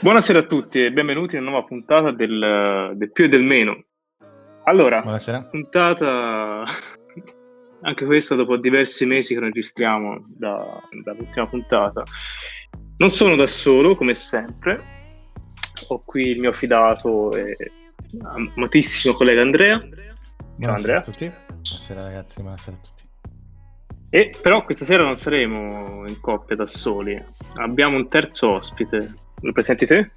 Buonasera a tutti e benvenuti a una nuova puntata del, del più e del meno. Allora, Buonasera. puntata anche questa dopo diversi mesi che registriamo da- dall'ultima puntata. Non sono da solo, come sempre. Ho qui il mio fidato e amatissimo collega Andrea. Ciao Buonasera Andrea. a tutti. Buonasera ragazzi, buonasera a tutti. E però questa sera non saremo in coppia da soli. Abbiamo un terzo ospite. Lo presenti te?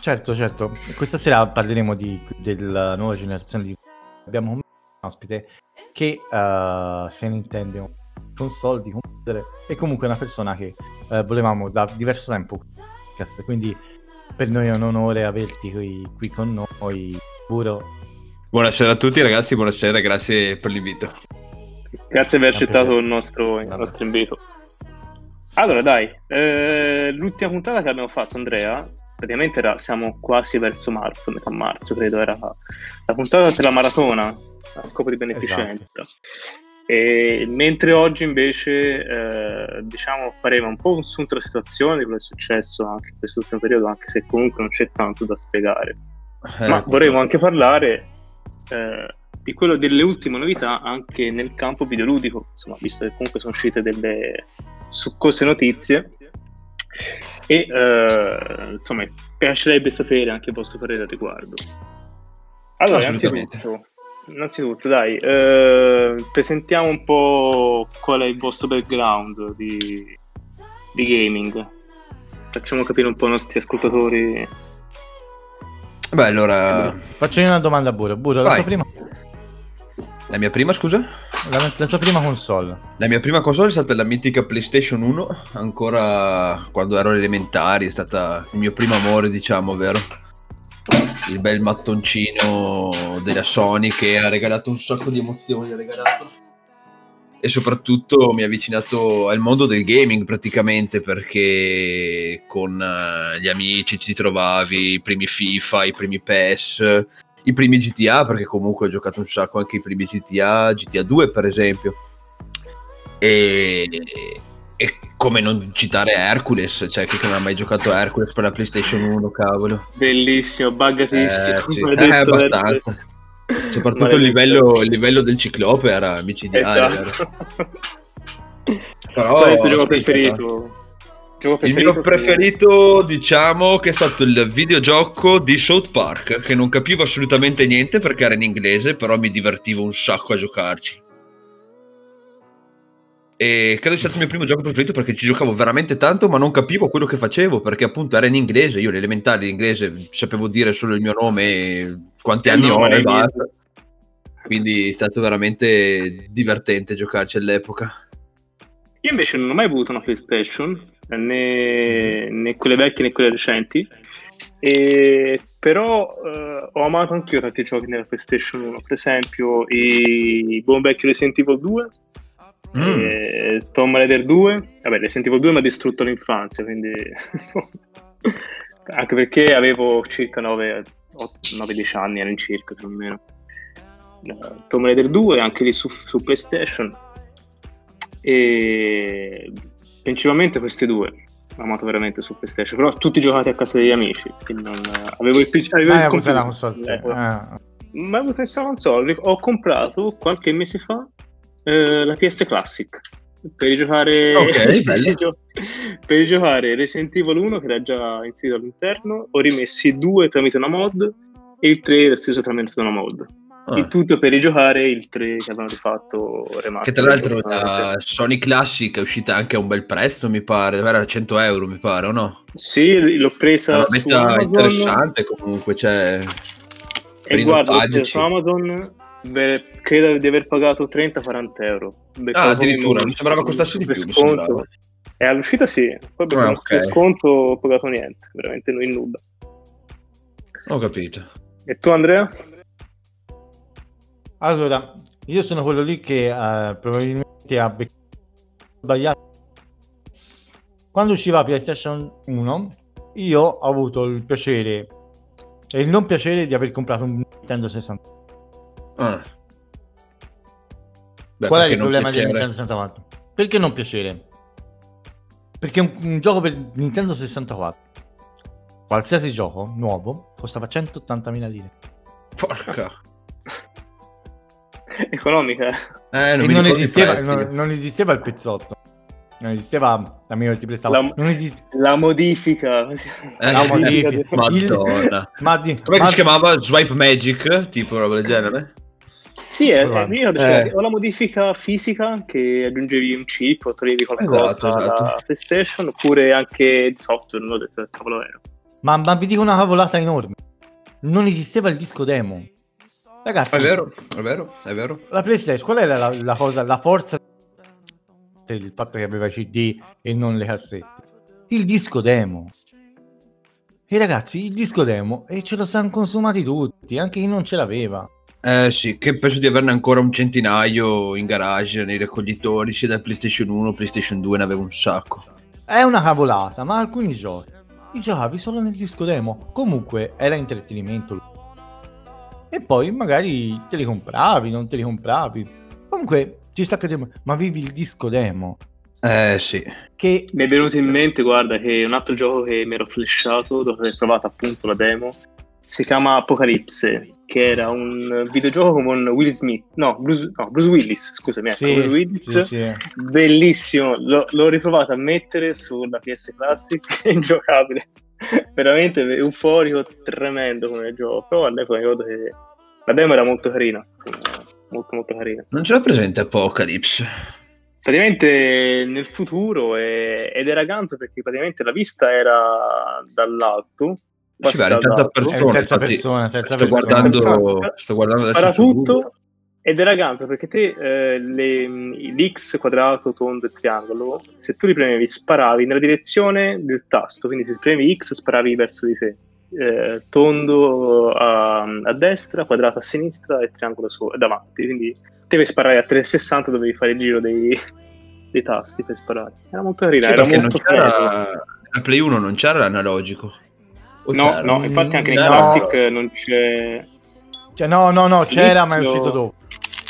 Certo, certo. Questa sera parleremo di- della nuova generazione di... Abbiamo un ospite che eh, se ne intende un console di computer e comunque una persona che eh, volevamo da diverso tempo quindi per noi è un onore averti qui, qui con noi, Buro. Buonasera a tutti ragazzi, buonasera, grazie per l'invito. Grazie per aver accettato il nostro, il nostro invito. Allora, dai, eh, l'ultima puntata che abbiamo fatto, Andrea, praticamente era, siamo quasi verso marzo, metà marzo, credo, era la puntata della maratona a scopo di beneficenza. E mentre oggi invece, eh, diciamo, faremo un po' un sunto della situazione, di quello che è successo anche in questo ultimo periodo, anche se comunque non c'è tanto da spiegare. Eh, Ma vorremmo anche parlare eh, di quello delle ultime novità anche nel campo videoludico, insomma, visto che comunque sono uscite delle succose notizie. E eh, insomma, mi piacerebbe sapere anche il vostro parere al riguardo. Allora, innanzitutto, innanzitutto dai, eh, presentiamo un po' qual è il vostro background di, di gaming. Facciamo capire un po' ai nostri ascoltatori. Beh, allora, Faccio io una domanda a Buro. Buro, la tua, prima, la mia prima, scusa? la, la tua prima console? La mia prima console è stata la mitica PlayStation 1, ancora quando ero elementari, è stata il mio primo amore, diciamo, vero? Il bel mattoncino della Sony che ha regalato un sacco di emozioni, ha regalato. E soprattutto mi ha avvicinato al mondo del gaming praticamente perché con eh, gli amici ci trovavi i primi FIFA, i primi PES, i primi GTA perché comunque ho giocato un sacco anche i primi GTA, GTA 2 per esempio. E, e come non citare Hercules, cioè chi non ha mai giocato a Hercules per la PlayStation 1, cavolo. Bellissimo, buggatissimo. Eh, sì. Eh, abbastanza. Soprattutto il livello, il livello del ciclope era micidiale. Esatto. Però- Qual è il tuo gioco preferito? Il mio che- preferito, diciamo, che è stato il videogioco di South Park, che non capivo assolutamente niente perché era in inglese, però mi divertivo un sacco a giocarci. E credo sia stato il mio primo gioco preferito perché ci giocavo veramente tanto, ma non capivo quello che facevo perché appunto era in inglese. Io, all'elementare in inglese, sapevo dire solo il mio nome, e quanti E il anni ho e basta. Quindi è stato veramente divertente giocarci all'epoca. Io invece non ho mai avuto una PlayStation, né, né quelle vecchie né quelle recenti. E, però eh, ho amato anch'io tanti giochi nella PlayStation 1, per esempio i buon vecchio Resident Evil 2, Mm. e Tomb Raider 2. Vabbè, Resident Evil 2 mi ha distrutto l'infanzia, quindi anche perché avevo circa 9-10 anni all'incirca più o meno. Eh, Tomb Raider 2 anche lì su, su PlayStation e principalmente questi due ho amato veramente su PlayStation però tutti giocati a casa degli amici non, avevo il PC avevo Hai il avuto la console? Ecco. Ah. ma avevo questa console ho comprato qualche mese fa eh, la PS Classic per giocare Ok, sì, bello. sì, gio- per giocare Resident Evil 1 che era già inserito all'interno ho rimesso i due tramite una mod e il 3 lo stesso tramite una mod Ah. il tutto per rigiocare il 3 che avevano rifatto remaster Che tra l'altro la Sony Classic è uscita anche a un bel prezzo, mi pare. Era 100 euro, mi pare, o no? sì l'ho presa una Amazon interessante comunque, cioè... e guarda su Amazon beh, credo di aver pagato 30-40 euro Beccavo Ah, addirittura, mi sembrava costasse di più, sconto. e all'uscita sì poi per Ah, uno ok. sconto ho pagato niente veramente non in nulla Ho capito. e tu Andrea? Allora, io sono quello lì che eh, probabilmente ha sbagliato. Quando usciva PlayStation 1, io ho avuto il piacere e il non piacere di aver comprato un Nintendo 60. Ah. Beh, Qual è il problema del piacere? Nintendo 64? Perché non piacere? Perché un, un gioco per Nintendo 64. qualsiasi gioco nuovo costava 180.000 lire. Porca. Economica. Eh, non e non esisteva, non, non esisteva il pezzotto. Non esisteva la mia ti prestava. La- Non esiste. La modifica. Eh, la modifica. del- Madonna. Ma di, Come ma- si chiamava? Swipe Magic? Tipo roba del genere? Sì, è, Guarda. è, io dicevo, Eh. o la modifica fisica che aggiungevi un chip o toglievi qualcosa Esatto, esatto. PlayStation, oppure anche di software, non ho detto cavolo era. ma, ma vi dico una cavolata enorme. Non esisteva il disco demo. Ragazzi, È vero, è vero, è vero. la PlayStation, qual era la, la cosa, la forza del fatto che aveva i CD e non le cassette? Il disco demo. E ragazzi, il disco demo e ce lo siamo consumati tutti, anche chi non ce l'aveva. Eh sì, che penso di averne ancora un centinaio in garage, nei raccoglitori, sia da PlayStation 1, PlayStation 2, ne avevo un sacco. È una cavolata, ma alcuni giochi li giocavi solo nel disco demo. Comunque era intrattenimento. E poi magari te li compravi, non te li compravi. Comunque ci sta che ma vivi il disco demo. Eh sì. Che Mi è venuto in mente, guarda, che un altro gioco che mi ero flashato dopo aver provato appunto la demo si chiama Apocalypse, che era un videogioco con Will Smith, no, Bruce, no, Bruce Willis, scusami, ecco, sì, Bruce Willis, sì, sì. bellissimo, L'ho- l'ho riprovato a mettere sulla PS Classic, è ingiocabile, veramente euforico, tremendo come gioco, però all'epoca ricordo che la demo era molto carina, molto molto carina. Non ce l'ho presente Apocalypse. Praticamente nel futuro e- ed era ganzo perché praticamente la vista era dall'alto, beh, in terza. È persona. terza infatti, persona, terza sto persona. guardando, Terza- sto guardando spara tutto Google. ed era ganzo perché te eh, le- l'X quadrato, tondo e triangolo, se tu li premevi sparavi nella direzione del tasto, quindi se premevi X sparavi verso di te. Eh, tondo a, a destra, quadrato a sinistra e triangolo su, davanti. Quindi devi sparare a 360, dovevi fare il giro dei, dei tasti per sparare. Era molto carina, Sì, era molto la Play 1 non c'era l'analogico. O No, c'era? no, infatti anche nei No. classic non c'è. Cioè, no, no, no, c'era, ma è All'inizio- uscito dopo.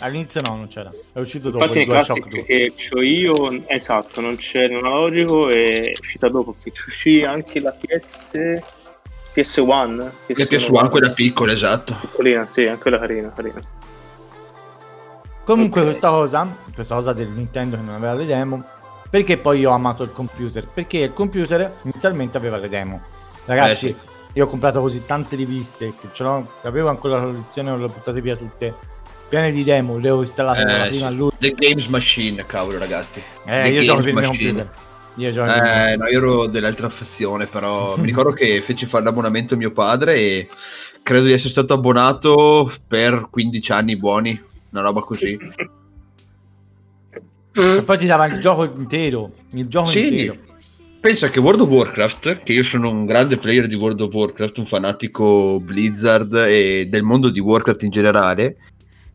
All'inizio no, non c'era. È uscito dopo. Infatti il nei classic 2. che ho io, esatto, non c'è l'analogico e è uscita dopo, che ci uscì anche la PS, PS1. La PS1 quella piccola, esatto. Piccolina, sì, anche quella carina, carina. Comunque Ok. questa cosa, questa cosa del Nintendo che non aveva le demo, perché poi io ho amato il computer? Perché il computer inizialmente aveva le demo. Ragazzi, Eh, sì. io ho comprato così tante riviste che ce l'ho, avevo ancora la collezione, non le ho buttate via tutte. Piene di demo, le ho installate dalla Eh, prima sì. all'ultima. The Games Machine, cavolo ragazzi. Eh, The io per il mio Machine. computer. Io Eh, no, io ero dell'altra fazione, però mi ricordo che feci fare l'abbonamento a mio padre e credo di essere stato abbonato per 15 anni buoni, una roba così. E poi ti dava il gioco intero. Il gioco Sì. intero. Pensa che World of Warcraft, che io sono un grande player di World of Warcraft, un fanatico Blizzard e del mondo di Warcraft in generale,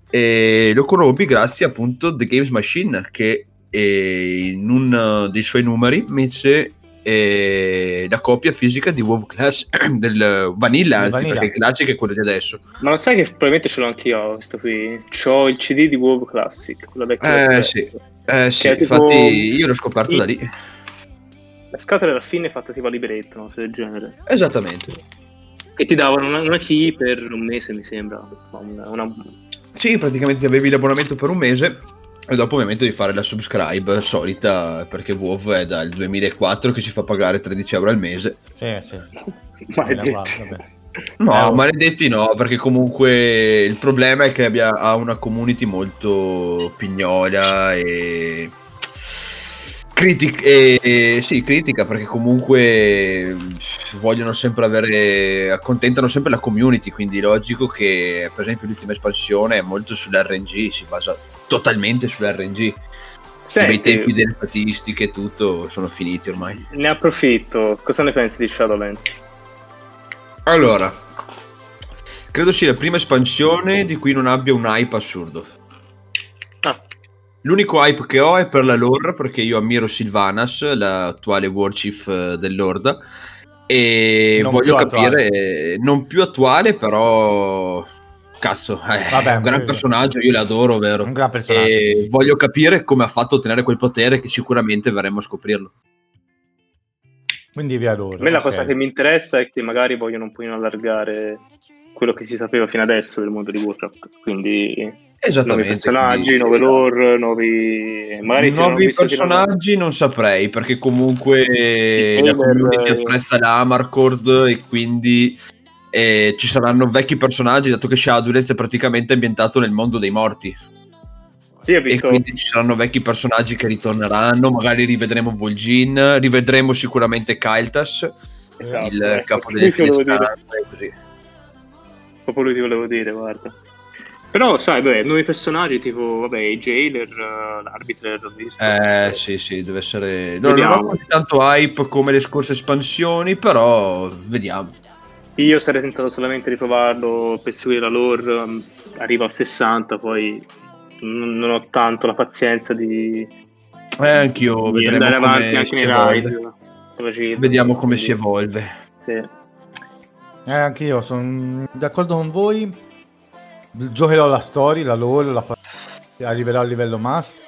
e lo conobbi grazie appunto a The Games Machine, che eh, in uno dei suoi numeri mise eh, la copia fisica di WoW Class del Vanilla, anzi, Vanilla. perché il classic è quello di adesso. Ma lo sai che probabilmente ce l'ho anch'io questo qui. C'ho il CD di WoW Classic, quello vecchio. Eh, sì. Eh sì, infatti io l'ho scoperto da lì. La scatola alla fine è fatta tipo a libretto, una cosa del genere. Esattamente. Che ti davano una, una key per un mese, mi sembra. Una, una- Sì, praticamente avevi l'abbonamento per un mese e dopo ovviamente devi fare la subscribe solita perché WoW è dal 2004 che si fa pagare 13 euro al mese. Sì, sì. Maledetti. No, Eh, oh. maledetti no, perché comunque il problema è che abbia, ha una community molto pignola e... Critic- e, e- sì, critica perché comunque vogliono sempre avere accontentano sempre la community quindi è logico che per esempio l'ultima espansione è molto sull'RNG si basa totalmente sull'RNG i Senti, tempi delle statistiche e tutto sono finiti ormai. ne approfitto. Cosa ne pensi di Shadowlands? allora credo sia la prima espansione di cui non abbia un hype assurdo. Ah, L'unico hype che ho è per la lore, perché io ammiro Sylvanas, l'attuale War Chief eh, dell'Orda, e Non voglio capire, non più attuale, però cazzo, è Vabbè, un gran personaggio, io l'adoro, vero? Un gran personaggio. E sì. voglio capire come ha fatto a ottenere quel potere che sicuramente verremo a scoprirlo. Quindi via loro. A me la ok. cosa che mi interessa è che magari vogliono un pochino allargare quello che si sapeva fino adesso del mondo di Warcraft. Quindi Esattamente. nuovi personaggi, nuove lore, nuovi... Magari Nuovi personaggi non saprei perché comunque la community eh, apprezza l'Amarcord e quindi eh, ci saranno vecchi personaggi dato che Shadowlands è praticamente ambientato nel mondo dei morti. Sì, ho e visto... quindi ci saranno vecchi personaggi che ritorneranno magari rivedremo Vol'jin rivedremo sicuramente Kael'thas Esatto, il ecco, capo delle finestre e così. Proprio lui ti volevo dire, guarda. Però, sai, beh, nuovi personaggi tipo, vabbè, i jailer, eh, l'arbiter, l'ho visto. eh sì sì deve essere non, non ho così tanto hype come le scorse espansioni però vediamo Io sarei tentato solamente di provarlo per seguire la lore, mm, arrivo al 60, poi non ho tanto la pazienza di, eh, anch'io di andare come avanti anche si nei ride. Vediamo come si evolve. sì. Eh, anche io sono d'accordo con voi. Giocherò la storia, la lore, la fa- arriverò a livello massimo.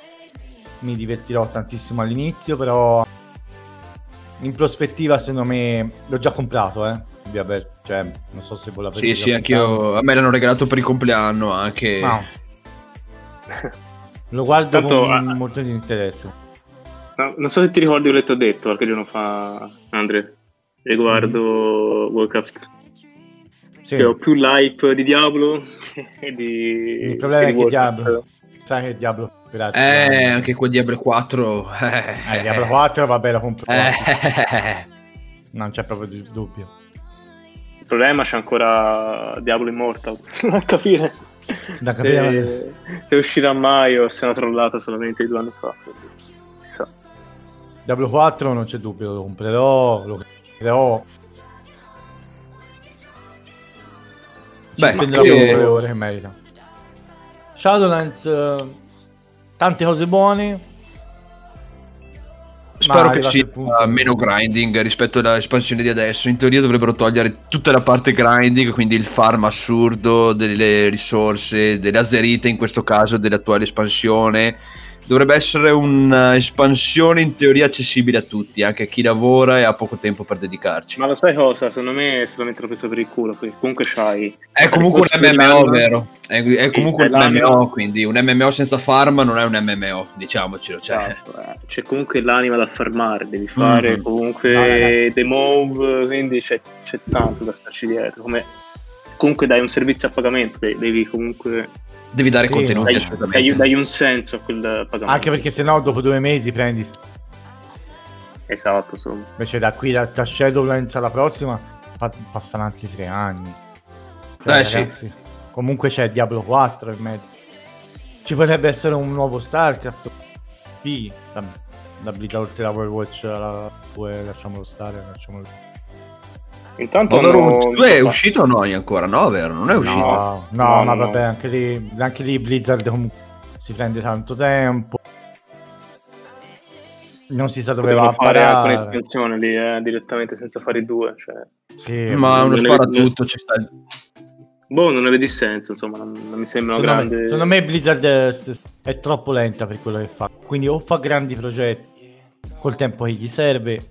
Mi divertirò tantissimo all'inizio, però in prospettiva secondo me l'ho già comprato, eh. Vi avver- cioè, non so se voi l'avete Sì, sì, anch'io. A me l'hanno regalato per il compleanno anche. Ma lo guardo Tanto, con ah, molto interesse. No, non so se ti ricordi quello che ti ho detto qualche giorno fa, Andre, riguardo Warcraft. Sì. Che ho più l'hype di Diablo e di... Il problema che è di che. Diablo, sai che Diablo pirati Eh, anche quel Diablo 4. Eh, Eh, Diablo 4 vabbè lo compro. Eh, Non c'è proprio du- dubbio. Il problema c'è ancora Diablo Immortals, non a capire Da capire se, se uscirà mai o se è una trollata solamente due anni fa. Si sa. Diablo 4 non c'è dubbio, lo comprerò, lo comprerò. Ci Beh, spenderò io- proprio le ore che merita. Shadowlands, eh, tante cose buone. Spero che arrivato sia meno grinding rispetto all'espansione di adesso. In teoria dovrebbero togliere tutta la parte grinding, quindi il farm assurdo delle risorse, delle azerite in questo caso dell'attuale espansione. Dovrebbe essere un'espansione in teoria accessibile a tutti, anche a chi lavora e ha poco tempo per dedicarci. Ma lo sai cosa? Secondo me se lo mettono preso per il culo, perché comunque c'hai... È comunque un MMO, vero? È, è comunque è un l'anima. MMO, quindi un MMO senza farm non è un MMO, diciamocelo. Cioè. Esatto, eh. C'è comunque l'anima da farmare, devi fare Mhm. comunque No, dei move, quindi c'è, c'è tanto da starci dietro. Come, comunque dai un servizio a pagamento, de- devi comunque Devi dare Sì, contenuti dai, assolutamente. dai- dai un senso a quel pagamento. Anche perché sennò dopo due mesi prendi... Esatto, insomma. Invece da qui da, da Shadowlands alla prossima pa- passano altri tre anni. Cioè, Eh, sì. ragazzi, Comunque c'è Diablo 4 in mezzo. Ci potrebbe essere un nuovo StarCraft. Sì, da, da Blizzard oltre la Overwatch alla 2 lasciamolo stare, lasciamolo Intanto hanno- 2 è uscito o no ancora? No, vero? Non è uscito. No, no, No, ma no. vabbè, anche lì, anche lì Blizzard comunque si prende tanto tempo. Non si sa dove va a fare anche un'espansione lì, eh, direttamente senza fare i due. Cioè. Sì, Ma uno non ne spara vedo- tutto, ci sta. Boh, non ne vedi senso, insomma, non, non mi sembra una Secondo me, grande... secondo me Blizzard è, è troppo lenta per quello che fa. Quindi o fa grandi progetti col tempo che gli serve,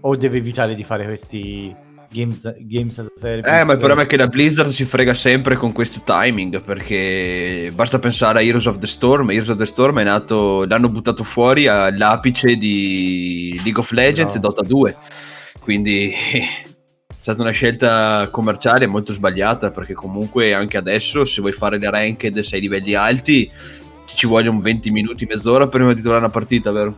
o deve evitare di fare questi games, games as a service. Eh, ma il problema è che la Blizzard si frega sempre con questo timing, perché basta pensare a Heroes of the Storm. Heroes of the Storm è nato, l'hanno buttato fuori all'apice di League of Legends No. e Dota 2. Quindi è stata una scelta commerciale molto sbagliata, perché comunque anche adesso se vuoi fare le ranked sei livelli alti ci vogliono 20 minuti, mezz'ora prima di trovare una partita, vero?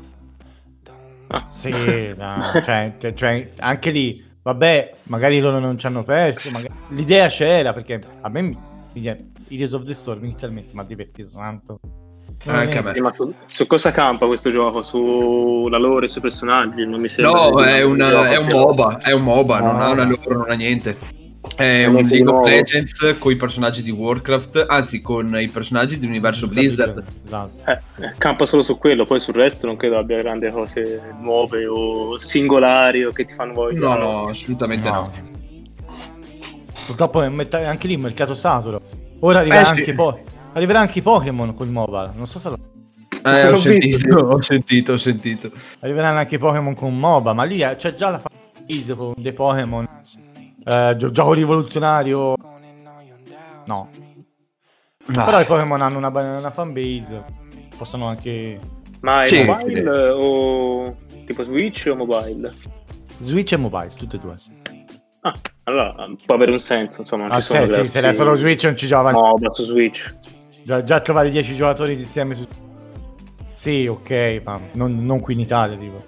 Ah. Sì, no, cioè- cioè, anche lì, vabbè, magari loro non ci hanno perso. magari- L'idea c'era perché a me mi- mi- Heroes of the Storm inizialmente mi ha divertito tanto. Non Anche a me. Ma su, su cosa campa questo gioco? Sulla lore, sui personaggi? Non mi sembra... No, è, un una- è un MOBA, è un MOBA, non No. ha una lore, non ha niente. È un League of. Legends con i personaggi di Warcraft, anzi con i personaggi dell'universo Blizzard. Esatto. Eh, eh, campa solo su quello, poi sul resto non credo abbia grandi cose nuove o singolari o che ti fanno voglia. No, no, assolutamente no. Purtroppo è un merc- anche lì un mercato saturo. Ora arriverà, Eh, sì. anche po- arriverà anche i Pokémon col mobile. Non so se lo... Eh, ho L'ho sentito, sì. ho sentito, ho sentito. Arriveranno anche i Pokémon con MOBA, ma lì eh, c'è già la fa- fanbase con dei Pokémon, eh, gio- gioco rivoluzionario, no. Ah. Però i Pokémon hanno una, una fanbase, possono anche... Ma è Sì, mobile sì. o tipo Switch o mobile? Switch e mobile, tutte e due. Ah, allora può avere un senso, insomma, non Ah, ci sono sì, se era solo Switch non ci giocava mobile su Switch. Già, già trovare 10 giocatori insieme su... Sì, ok, ma non, non qui in Italia, tipo.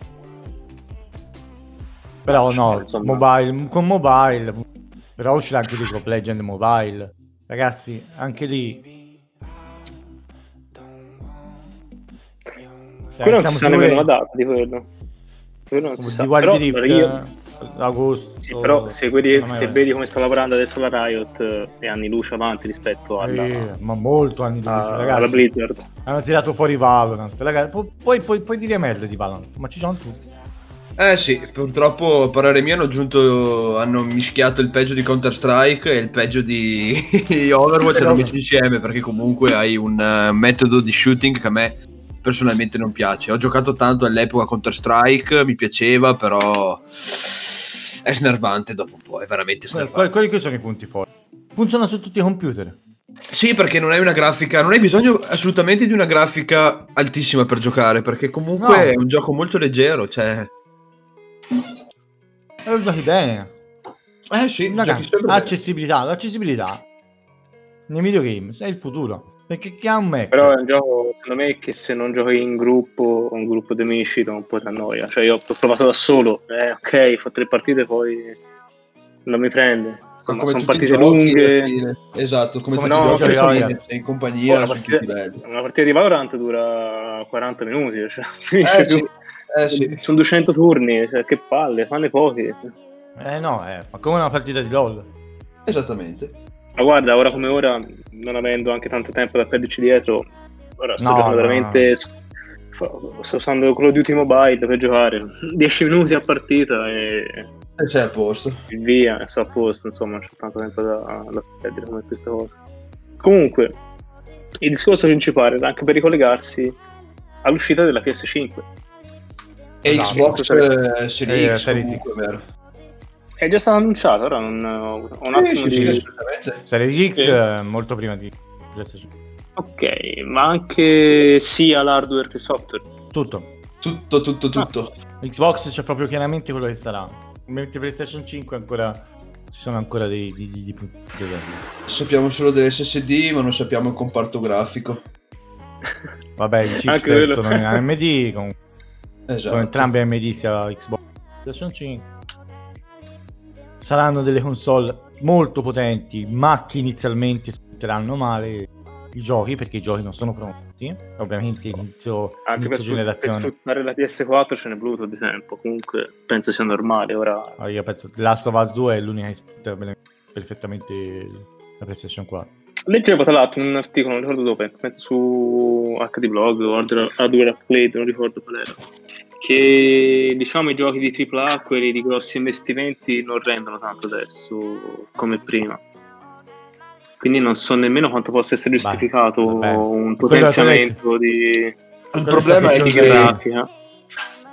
Però Cioè, no, insomma. mobile, con mobile, però uscirà anche League of Legend Mobile. Ragazzi, anche lì... Qui non siamo si sa nemmeno la sicuri- data di quello. Quello non si sa. Però, Rift, io- eh, agosto... sì, però se, vedi, se vedi come sta lavorando adesso la Riot eh, è anni luce avanti rispetto alla, Eh, ma molto anni di a- ragazzi. alla Blizzard. Hanno tirato fuori Valorant. Ragazzi, pu- poi, poi, poi dire merda di Valorant, ma ci sono tutti. Eh sì, purtroppo a parere mio hanno aggiunto, hanno mischiato il peggio di Counter Strike e il peggio di Overwatch e l'hanno messo insieme perché comunque hai un eh, metodo di shooting che a me personalmente non piace. Ho giocato tanto all'epoca a Counter Strike, mi piaceva, però è snervante dopo un po', è veramente snervante. quelli che sono i punti forti. Funziona su tutti i computer. Sì, perché non hai una grafica, non hai bisogno assolutamente di una grafica altissima per giocare, perché comunque No. è un gioco molto leggero, cioè... Lo giochi bene. Eh sì, accessibilità, l'accessibilità nei videogames è il futuro. Perché chi ha un Mac? Però è un gioco, secondo me, che se non giochi in gruppo o un gruppo di amici da un po' ti annoia. Cioè, io ho provato da solo, eh, ok, ho fatto tre partite, poi non mi prende. Insomma, Come sono partite lunghe. Esatto, come, Come tutti no, giochi, giochi fine, sei in Oh, compagnia, una, partita, una partita di Valorant dura 40 minuti, cioè, finisce Eh più. sì, eh sì. Sono 200 turni, cioè, che palle, fanne pochi. Eh no, eh, ma come una partita di LOL. Esattamente. Ma guarda, ora come ora, non avendo anche tanto tempo da perderci dietro, ora sto No, giocando no, veramente. Sto usando Call of Duty Mobile per giocare 10 minuti a partita e E sei a posto. via, sto a posto. Insomma, c'è tanto tempo da, da perdere come questa cosa. Comunque, il discorso principale era anche per ricollegarsi all'uscita della PS5. E Esatto. Xbox eh, Series Eh, X, Series comunque, X. vero. È già stato annunciato, ora non ho ho un attimo Sì, sì, di. sì. Series X Sì. eh, molto prima di PlayStation. Ok, ma anche sia l'hardware che il software. Tutto. Tutto, tutto, tutto. Xbox c'è proprio chiaramente quello che sarà. Mentre PlayStation 5 ancora ci sono ancora dei, dei, dei, dei. Sappiamo solo dell'SSD, ma non sappiamo il comparto grafico. Vabbè, i Anche chipset quello. sono in AMD, con- sono Esatto. entrambi AMD sia Xbox che PlayStation 5. Saranno delle console molto potenti, ma che inizialmente sfrutteranno male i giochi, perché i giochi non sono pronti. Ovviamente inizio, Anche per, inizio per generazione. sfruttare la PS4 ce n'è voluto di tempo. Comunque penso sia normale. Ora Ah, io penso Last of Us 2 è l'unica che sfrutta perfettamente la PlayStation 4. Leggevo tra l'altro un articolo, non ricordo dove, penso su HD Blog o Hardware Upgrade, non ricordo qual era. Che diciamo i giochi di AAA, quelli di grossi investimenti, non rendono tanto adesso come prima. Quindi non so nemmeno quanto possa essere Beh, giustificato vabbè. un potenziamento di, Il problema, è che, grafica.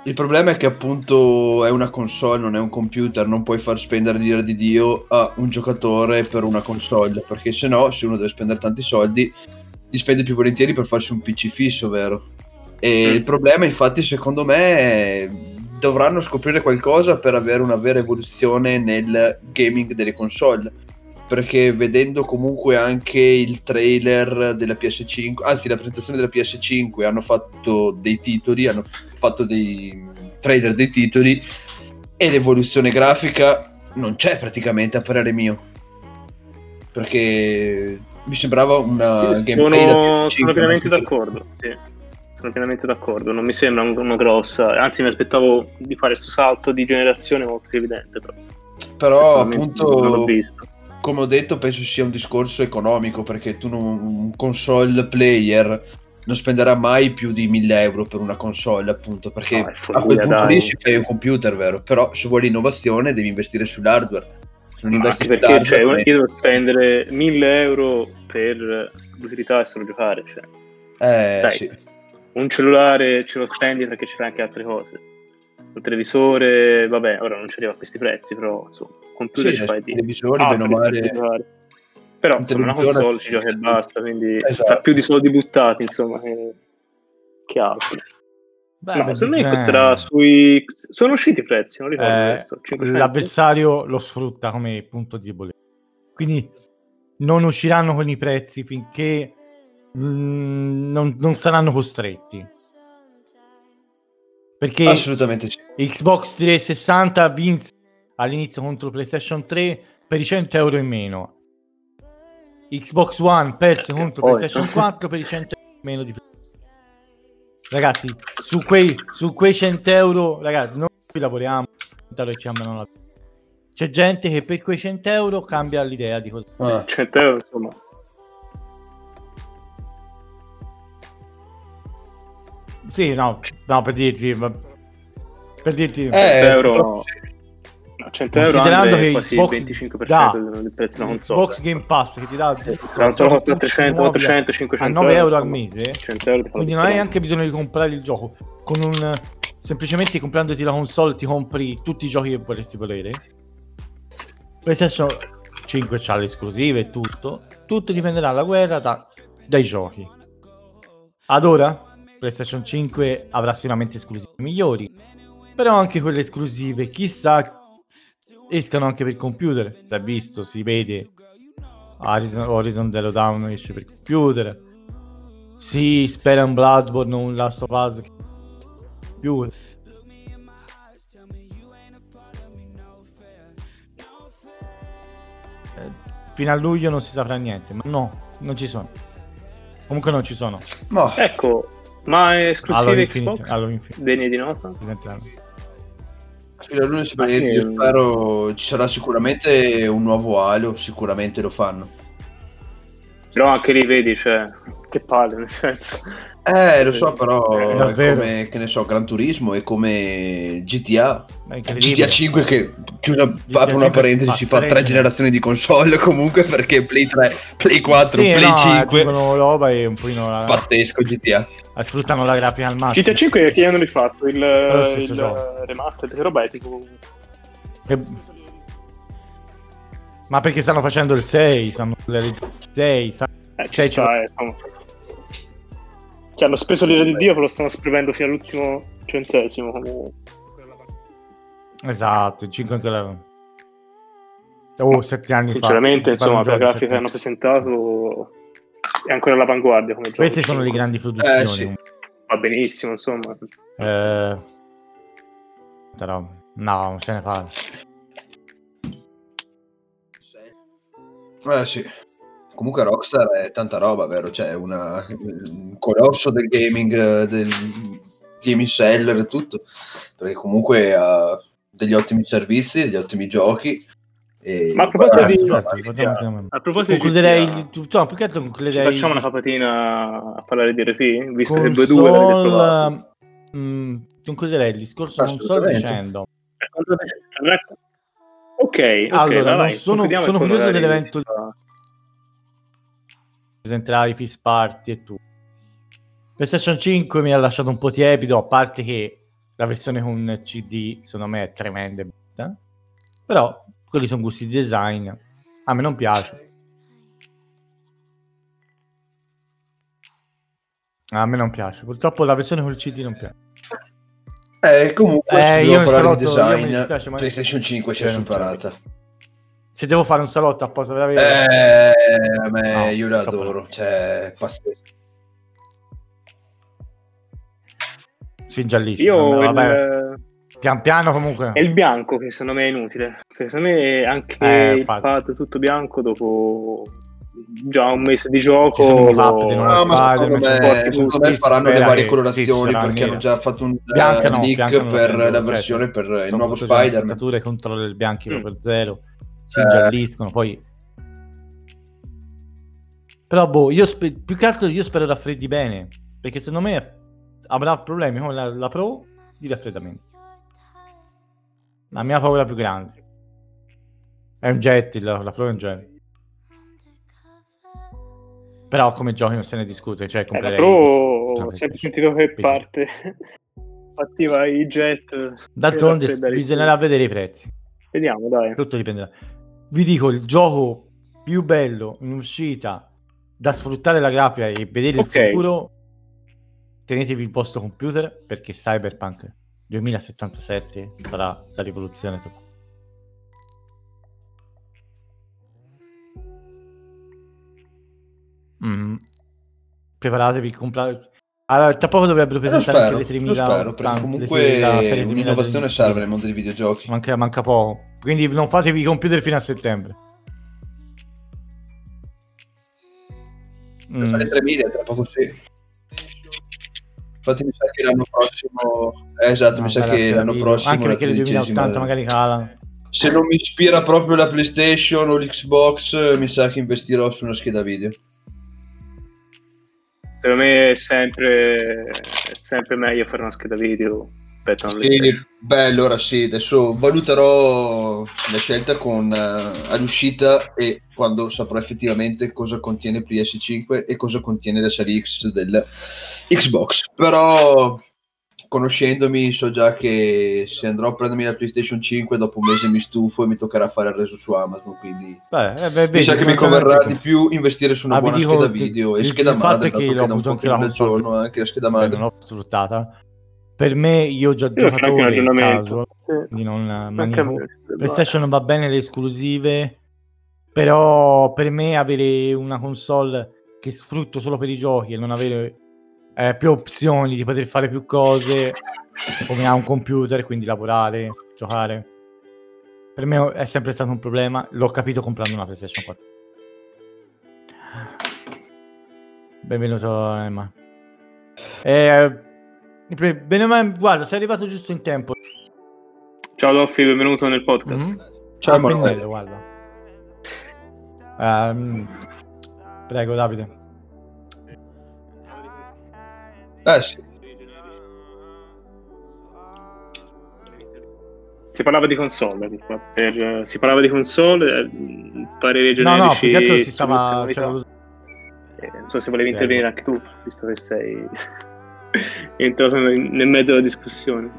Il problema è che appunto è una console, non è un computer, non puoi far spendere l'ira di Dio a un giocatore per una console, perché se no, se uno deve spendere tanti soldi, li spende più volentieri per farsi un PC fisso, vero? E Mm. il problema, infatti, secondo me, è- dovranno scoprire qualcosa per avere una vera evoluzione nel gaming delle console. Perché vedendo comunque anche il trailer della PS5, anzi la presentazione della PS5, hanno fatto dei titoli, hanno fatto dei trailer dei titoli e l'evoluzione grafica non c'è praticamente a parere mio. Perché mi sembrava una Sì, gameplay sono, PS5, sono pienamente d'accordo. Sì. Sono pienamente d'accordo. Non mi sembra un- una grossa. Anzi, mi aspettavo di fare questo salto di generazione molto evidente. Però, Però Personalmente non l'ho appunto visto. Come ho detto, penso sia un discorso economico perché tu non, un console player non spenderà mai più di 1000 euro per una console, appunto, perché No, a quel punto dai. lì si fai un computer, vero? Però se vuoi l'innovazione devi investire sull'hardware. Se non Ma investi perché cioè, sull'hardware, io devo spendere 1000 euro per l'utilità e solo giocare. Cioè. eh, sai. sì. Un cellulare ce lo spendi perché ci fai anche altre cose. Il televisore, vabbè, ora non ci arriva a questi prezzi, però insomma, computer Sì, ci fai di televisori, bene male-. Però Un insomma, una console ci gioca e basta, quindi Esatto. sa più di soldi buttati, insomma, che, che altro. Beh, no, secondo me dipende. costerà sui... Sono usciti i prezzi, non ricordo Eh, adesso. 500? l'avversario lo sfrutta come punto debole. Quindi non usciranno con i prezzi finché mm, non, non saranno costretti. Perché Assolutamente sì. Xbox 360 vinse all'inizio contro PlayStation 3 per i 100 euro in meno. Xbox One perse Eh, contro poi- PlayStation 4 per i 100 euro in meno di Ragazzi, su quei, su quei 100 euro, ragazzi, noi qui lavoriamo, 100 euro ci cambiano la vita. C'è gente che per quei 100 euro cambia l'idea di cosa. Ah, 100 euro, insomma. Sì, no, no, per dirti, ma- per dirti, Eh, 100 euro... purtroppo no, 100 euro Considerando che quasi il Xbox 25% dà del prezzo una console. Xbox Game Pass che ti dà Tra solo 300, 400, 500 a 9 euro al insomma, mese 100 euro fa la Quindi non hai neanche bisogno di comprare il gioco. Con un semplicemente comprandoti la console ti compri tutti i giochi che vorresti volere. PlayStation 5 c'ha le esclusive e tutto. Tutto dipenderà dalla guerra da- dai giochi. Ad ora PlayStation 5 avrà sicuramente esclusive migliori. Però anche quelle esclusive, chissà, escano anche per computer. Si è visto, si vede. Horizon, Horizon Zero Dawn esce per computer. Si spera un Bloodborne o un Last of Us più Eh, fino a luglio non si saprà niente ma no non ci sono comunque non ci sono ma Ecco, ma è Halo esclusive Xbox? Halo Infinite Degne di nota? presenteranno. fino io spero ci sarà sicuramente un nuovo Halo, sicuramente lo fanno. Però anche lì vedi, cioè, che palle, nel senso. Eh, lo so, però Eh, è davvero. come, che ne so, Gran Turismo è come GTA. È. GTA 5 che, chiusa, apro una 5 parentesi, si fa tre tre gener- generazioni di console comunque perché Play 3, Play 4, Sì, Play no, 5, aggiungono roba e un pochino la- pazzesco GTA. eh, sfruttano la grafica al massimo GTA 5 che hanno rifatto? Il, il gioco. remaster, che roba è tipo... Che- ma perché stanno facendo il 6 stanno il 6 sa- Eh, ci Sei sta, eh. Cioè, hanno speso l'ira di Dio che lo stanno spremendo fino all'ultimo centesimo. come- esatto il 5 anche la oh 7 anni Sinceramente, fa si parla insomma, per la grafica che sette hanno presentato è ancora all'avanguardia come gioco. queste sono le grandi produzioni Eh, sì. Va benissimo, insomma. Eh, però, no, non se ne parla. Eh sì. Comunque Rockstar è tanta roba, vero? Cioè, una, un colosso del gaming, eh, del gaming seller e tutto, perché comunque ha degli ottimi servizi, degli ottimi giochi. E Ma a proposito di- A proposito di concluderei GTA, il- no, più che altro ci concluderei facciamo una il capatina a parlare di RP? Visto che 2-2 l'avete console, provato. mm, concluderei il discorso console Assolutamente. dicendo Ok, ok, Allora, vai, non sono- sono curioso dell'evento- fa- presenterà i Fist Party e tutto. PlayStation 5 mi ha lasciato un po' tiepido, a parte che la versione con CD secondo me è tremenda e brutta. Però quelli sono gusti di design. A me non piace. A me non piace. Purtroppo la versione col CD non piace. Eh, comunque, Eh, io parlare di salotto- io mi design, dispiace, ma- PlayStation 5 si è non c'è. Se devo fare un salotto apposta per avere... Eh, me, No, io la adoro, cioè, pazzesco. Si ingiallisce. Io vabbè, il, pian piano comunque. è il bianco che secondo me è inutile. Perché secondo me anche Eh, il pad tutto bianco dopo già un mese di gioco. lo- No, ma secondo me, secondo me faranno le varie colorazioni perché nera. hanno già fatto un Bianca eh, no, leak per la cioè, versione per il Sono nuovo Spider-Man. scattature, controllo del bianchi Mm. proprio zero. Si Eh. ingialliscono, poi... Però boh, io spe- più che altro io spero raffreddi bene, perché secondo me avrà problemi con la, la Pro di raffreddamento. La mia paura più grande. È un jet, la, la Pro è un jet. Però come giochi non se ne discute, cioè Eh, la comprerei... Pro ho sempre sentito che parte attiva i jet. D'altronde raffreddare i bisognerà vedere i prezzi. Vediamo, dai. Tutto dipenderà. Vi dico il gioco più bello in uscita da sfruttare la grafica e vedere Ok. il futuro. Tenetevi il vostro computer perché Cyberpunk 2077 sarà la rivoluzione totale. Mm. Preparatevi, comprate. Allora, tra poco dovrebbero presentare spero, anche le lo 3000 spero, perché le comunque 3000 la serie 3000 un'innovazione del- serve nel mondo dei videogiochi. Manca, manca poco. Quindi non fatevi i computer fino a settembre. Mm. Fare 3000 tra poco sì. Infatti mi sa che l'anno prossimo... Eh, esatto, No, mi sa che l'anno video. prossimo... Anche perché le 2080 tredicesima- magari calano. Se non mi ispira proprio la PlayStation o l'Xbox, mi sa che investirò su una scheda video. Secondo me è sempre, è sempre meglio fare una scheda video Sì, beh, allora sì, adesso valuterò la scelta con, eh, all'uscita e quando saprò effettivamente cosa contiene PS5 e cosa contiene la serie X del Xbox. Però conoscendomi so già che se andrò a prendermi la PlayStation 5 dopo un mese mi stufo e mi toccherà fare il reso su Amazon, quindi Vabbè, eh, beh, mi sa che mi converrà di più investire su una Ah, buona dico, scheda video e il- scheda il fatto madre, è che l'ho avuto anche che la aggiorno anche la scheda Beh, madre. non l'ho sfruttata. Per me, io ho già giocatore aggiornamento. casual, Sì. non manico. me. PlayStation non va bene le esclusive, però per me avere una console che sfrutto solo per i giochi e non avere eh, più opzioni di poter fare più cose, come ha un computer, quindi lavorare, giocare, per me è sempre stato un problema. L'ho capito comprando una PlayStation 4. Benvenuto, Emma. Eh, bene, ma guarda, sei arrivato giusto in tempo. Ciao Doffi, benvenuto nel podcast. Mhm. Ciao, Ah, Emanuele. guarda. Ehm, prego, Davide. Eh sì. Si parlava di console, per- si parlava di console, eh, pareri No, no, generici. più che altro si stava... cioè, lo- Eh, non so se volevi Sì, intervenire anche tu, visto che sei entrato nel nel mezzo della discussione.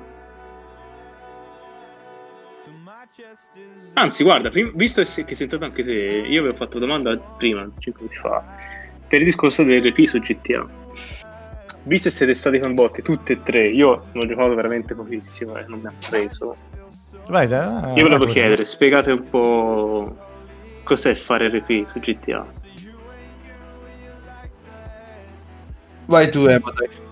Anzi, guarda, prim- visto che sei che sei entrato anche te, io avevo fatto domanda prima, 5 minuti fa, per il discorso del RP su GTA. Visto che siete stati coinvolti tutti e tre, io non ho giocato veramente pochissimo e non mi ha preso. Vai, dai, Io volevo vai, chiedere, spiegate un po' cos'è fare RP su GTA. Vai tu, Emma, dai.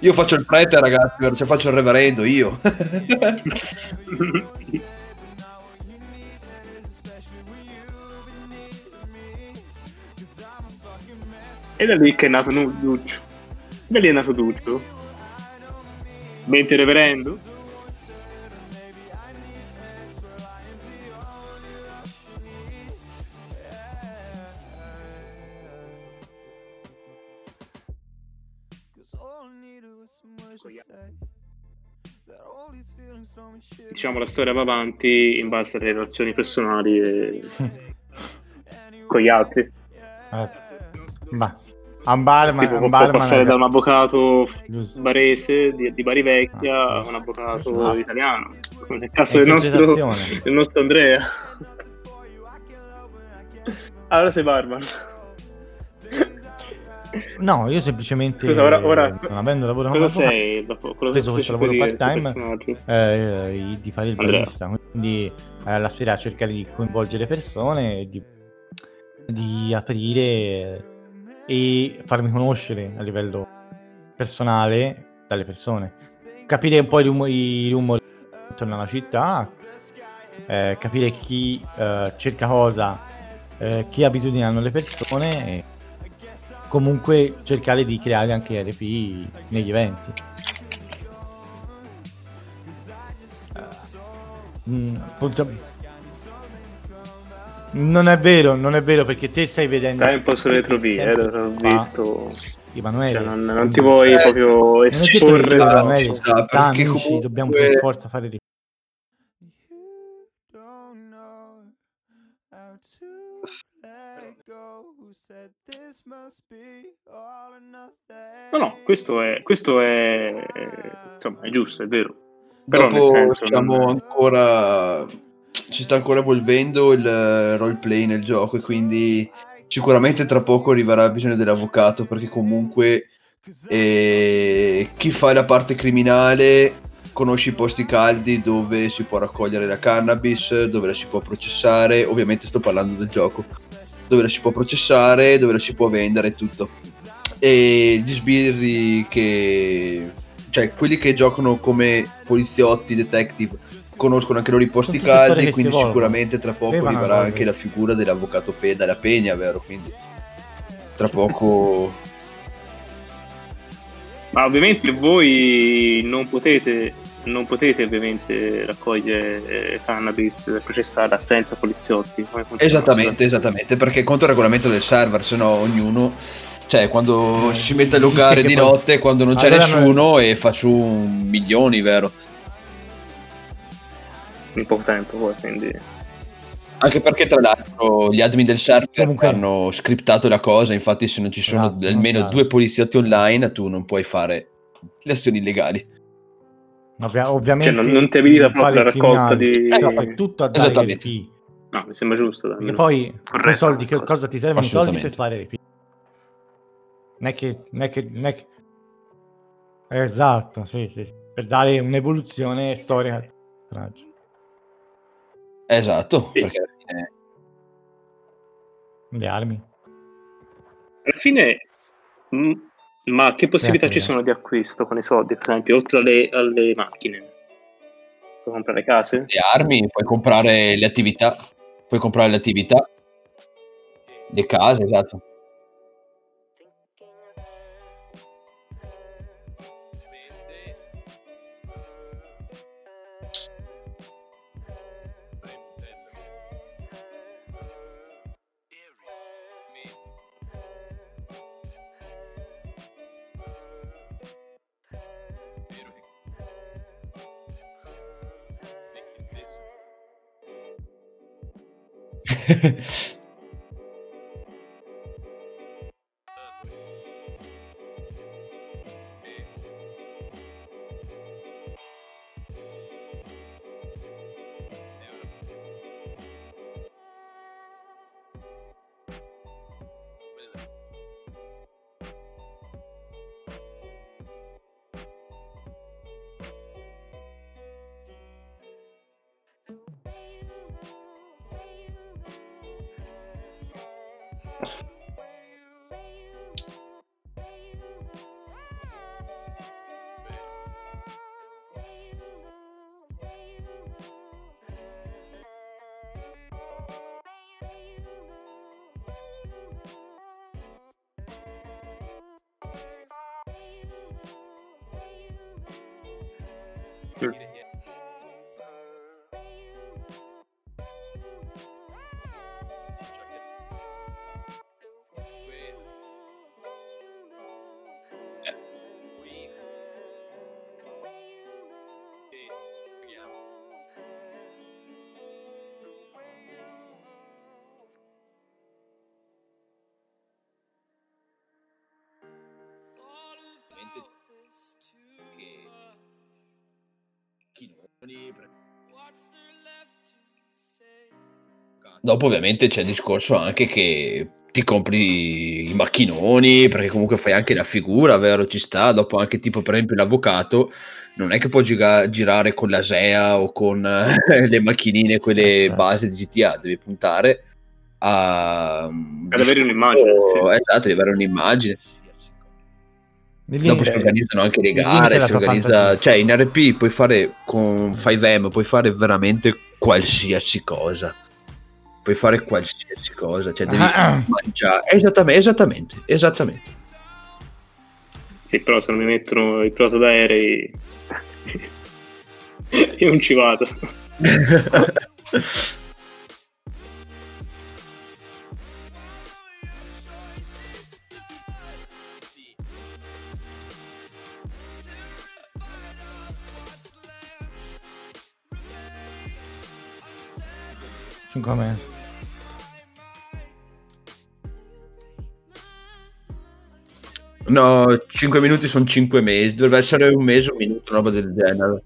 Io faccio il prete, ragazzi, cioè faccio il reverendo, io. E da lì che è nato Duccio. Da lì è nato Duccio. Mentre reverendo. Diciamo la storia va avanti in base alle relazioni personali e... con gli altri. Eh, Ma, a un barman, tipo a può, passare da un avvocato Giusto. barese di, di Bari Vecchia Ah, a un avvocato ah. italiano. Come nel caso del nostro, del nostro Andrea. Allora sei barman. No, io semplicemente, Scusa, ora- ora- non avendo lavoro Cosa sei? Dopo, quello ho preso questo lavoro part-time personaggio? eh, di fare il barista, quindi eh, la sera cercare di coinvolgere persone, di, di aprire e farmi conoscere a livello personale dalle persone, capire un po' i, rumo- i rumori intorno alla città, eh, capire chi eh, cerca cosa, eh, che abitudini hanno le persone e comunque cercare di creare anche RP negli eventi. Mm, purtroppo- Non è vero, non è vero perché te stai vedendo... Stai un po' sulle retrovie, eh, fa- visto. Emanuele, Cioè, non, non ti vuoi Eh, proprio esporre. noi, no, Emanuele, ci sta, tra perché amici comunque- dobbiamo per forza fare No, no, questo è, questo è, insomma, è giusto, è vero. Però nel Dopo senso... siamo non- ancora si sta ancora evolvendo il eh, roleplay nel gioco e quindi sicuramente tra poco arriverà il bisogno dell'avvocato perché comunque eh, chi fa la parte criminale conosce i posti caldi dove si può raccogliere la cannabis, dove la si può processare, ovviamente sto parlando del gioco, dove la si può processare, dove la si può vendere e tutto. E gli sbirri che cioè quelli che giocano come poliziotti, detective conoscono anche loro i posti caldi, quindi sicuramente tra poco Devono arriverà anche evolvere. la figura dell'avvocato Peda la Pegna, vero? Quindi tra poco Ma ovviamente voi non potete, non potete ovviamente raccogliere eh, cannabis, processarla senza poliziotti. Esattamente, esattamente, perché conto il regolamento del server, se no ognuno, cioè quando Eh, si mette a giocare di poi- notte, quando non c'è Allora noi- nessuno e fa su milioni, vero? In poco tempo poi, quindi... Anche perché tra l'altro gli admin del server Comunque- hanno scriptato la cosa, infatti se non ci sono Esatto, almeno due poliziotti online tu non puoi fare le azioni illegali. Ovvia- ovviamente Cioè, non- non ti abilita il proprio fare la raccolta di- esatto, è tutto a dare. RP. No, mi sembra giusto. Perché poi Corretto, i soldi che cosa. ti servono i soldi per fare RP? Non è che, non è che, non è che... Esatto, sì, sì, sì. Per dare un'evoluzione storica al personaggio. Esatto, Sì. perché alla fine Le armi. Alla fine, mh, ma che possibilità ci sono di acquisto con i soldi? Per esempio, oltre alle, alle macchine, puoi comprare case? le armi, puoi comprare le attività, puoi comprare le attività, le case, esatto. 嘿 嘿 Dopo ovviamente c'è il discorso anche che ti compri i macchinoni, perché comunque fai anche la figura, vero? Ci sta, dopo anche tipo per esempio l'avvocato, non è che può giga- girare con la SEA o con eh, le macchinine, quelle Certo. base di GTA, devi puntare a... Ad avere un'immagine, sì. Esatto, devi avere un'immagine. Il Dopo limite- si organizzano anche le limite gare, si organizza... Cioè in RP puoi fare con 5M, puoi fare veramente qualsiasi cosa. puoi fare qualsiasi cosa, cioè devi Ah. mangiare. Esattamente, esattamente, esattamente. Sì, però se non mi mettono il pilota d'aerei io non ci vado. Cinque mesi. No, 5 minuti sono 5 mesi, dovrebbe essere un mese, un minuto, una roba del genere.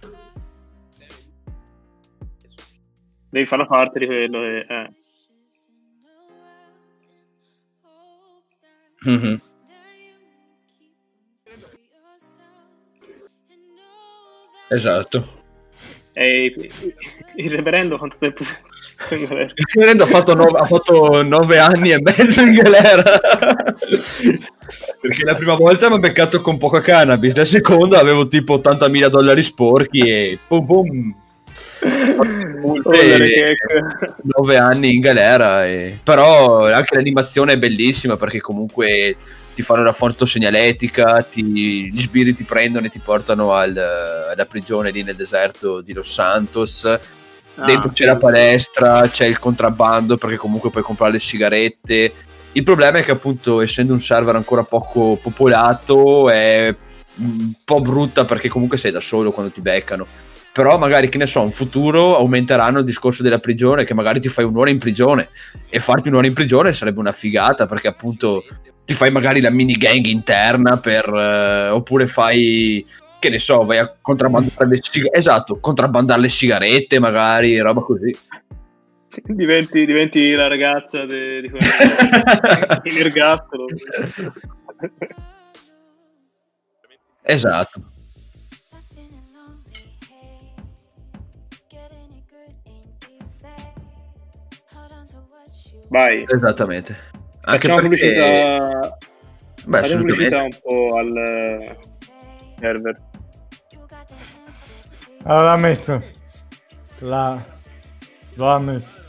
Devi fare la parte di quello e... Eh. Mhm. Esatto. E il reverendo quanto tempo ha fatto, nove, ha fatto nove anni e mezzo in galera. Perché la prima volta mi ha beccato con poca cannabis, la seconda avevo tipo 80.000 dollari sporchi e pum pum. Allora, E- che- nove anni in galera. e- Però anche l'animazione è bellissima perché comunque ti fanno la foto segnaletica, ti- gli sbirri ti prendono e ti portano al- alla prigione lì nel deserto di Los Santos. Ah, Dentro c'è la palestra, c'è il contrabbando perché comunque puoi comprare le sigarette. Il problema è che appunto essendo un server ancora poco popolato è un po' brutta perché comunque sei da solo quando ti beccano. Però magari, che ne so, in futuro aumenteranno il discorso della prigione, che magari ti fai un'ora in prigione. E farti un'ora in prigione sarebbe una figata, perché appunto ti fai magari la mini gang interna per... eh, oppure fai, che ne so, vai a contrabbandare le sigarette. Esatto, contrabbandare le sigarette magari, roba così. diventi, diventi la ragazza de- di quella in ergastolo. esatto. Vai, Esattamente. Anche facciamo perché... pubblicità, Beh, pubblicità un po' al server. Allora l'ha messo. La... Lo ha messo.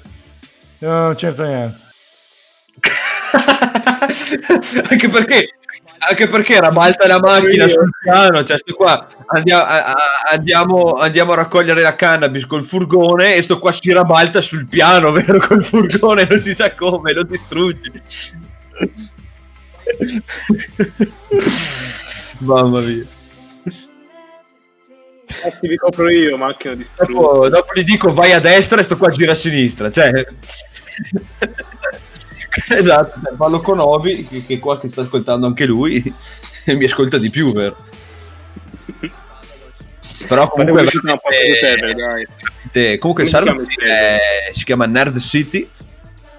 Io non c'entro niente. anche perché anche perché era malta la macchina sul piano cioè sto qua andiamo a- andiamo, andiamo a raccogliere la cannabis col furgone e sto qua si rabalta sul piano vero col furgone non si sa come lo distruggi mamma mia Infatti vi copro io, macchina di dopo, dopo gli dico vai a destra e sto qua gira a sinistra cioè esatto parlo con Obi che, che qua che sta ascoltando anche lui e mi ascolta di più vero però comunque il server, dai. veramente- comunque il Come si server chiama il server? è- si chiama Nerd City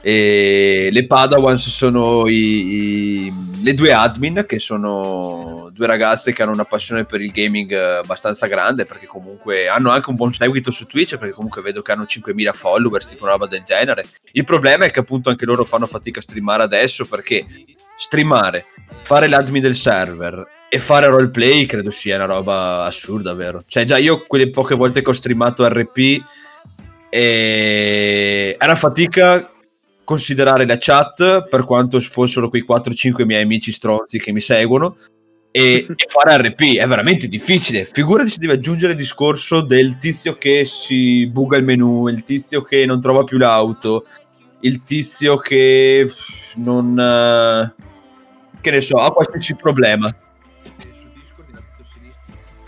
e le Padawans sono i- i- le due admin che sono due ragazze che hanno una passione per il gaming eh, abbastanza grande perché comunque hanno anche un buon seguito su Twitch perché comunque vedo che hanno 5.000 followers tipo una roba del genere. Il problema è che appunto anche loro fanno fatica a streamare adesso perché streamare fare l'admin del server e fare roleplay credo sia una roba assurda vero? Cioè già io quelle poche volte che ho streamato RP e era fatica considerare la chat per quanto fossero quei 4-5 miei amici stronzi che mi seguono e, e fare RP è veramente difficile. Figurati se devi aggiungere il discorso del tizio che si buga il menu il tizio che non trova più l'auto il tizio che non eh, che ne so ha qualsiasi problema.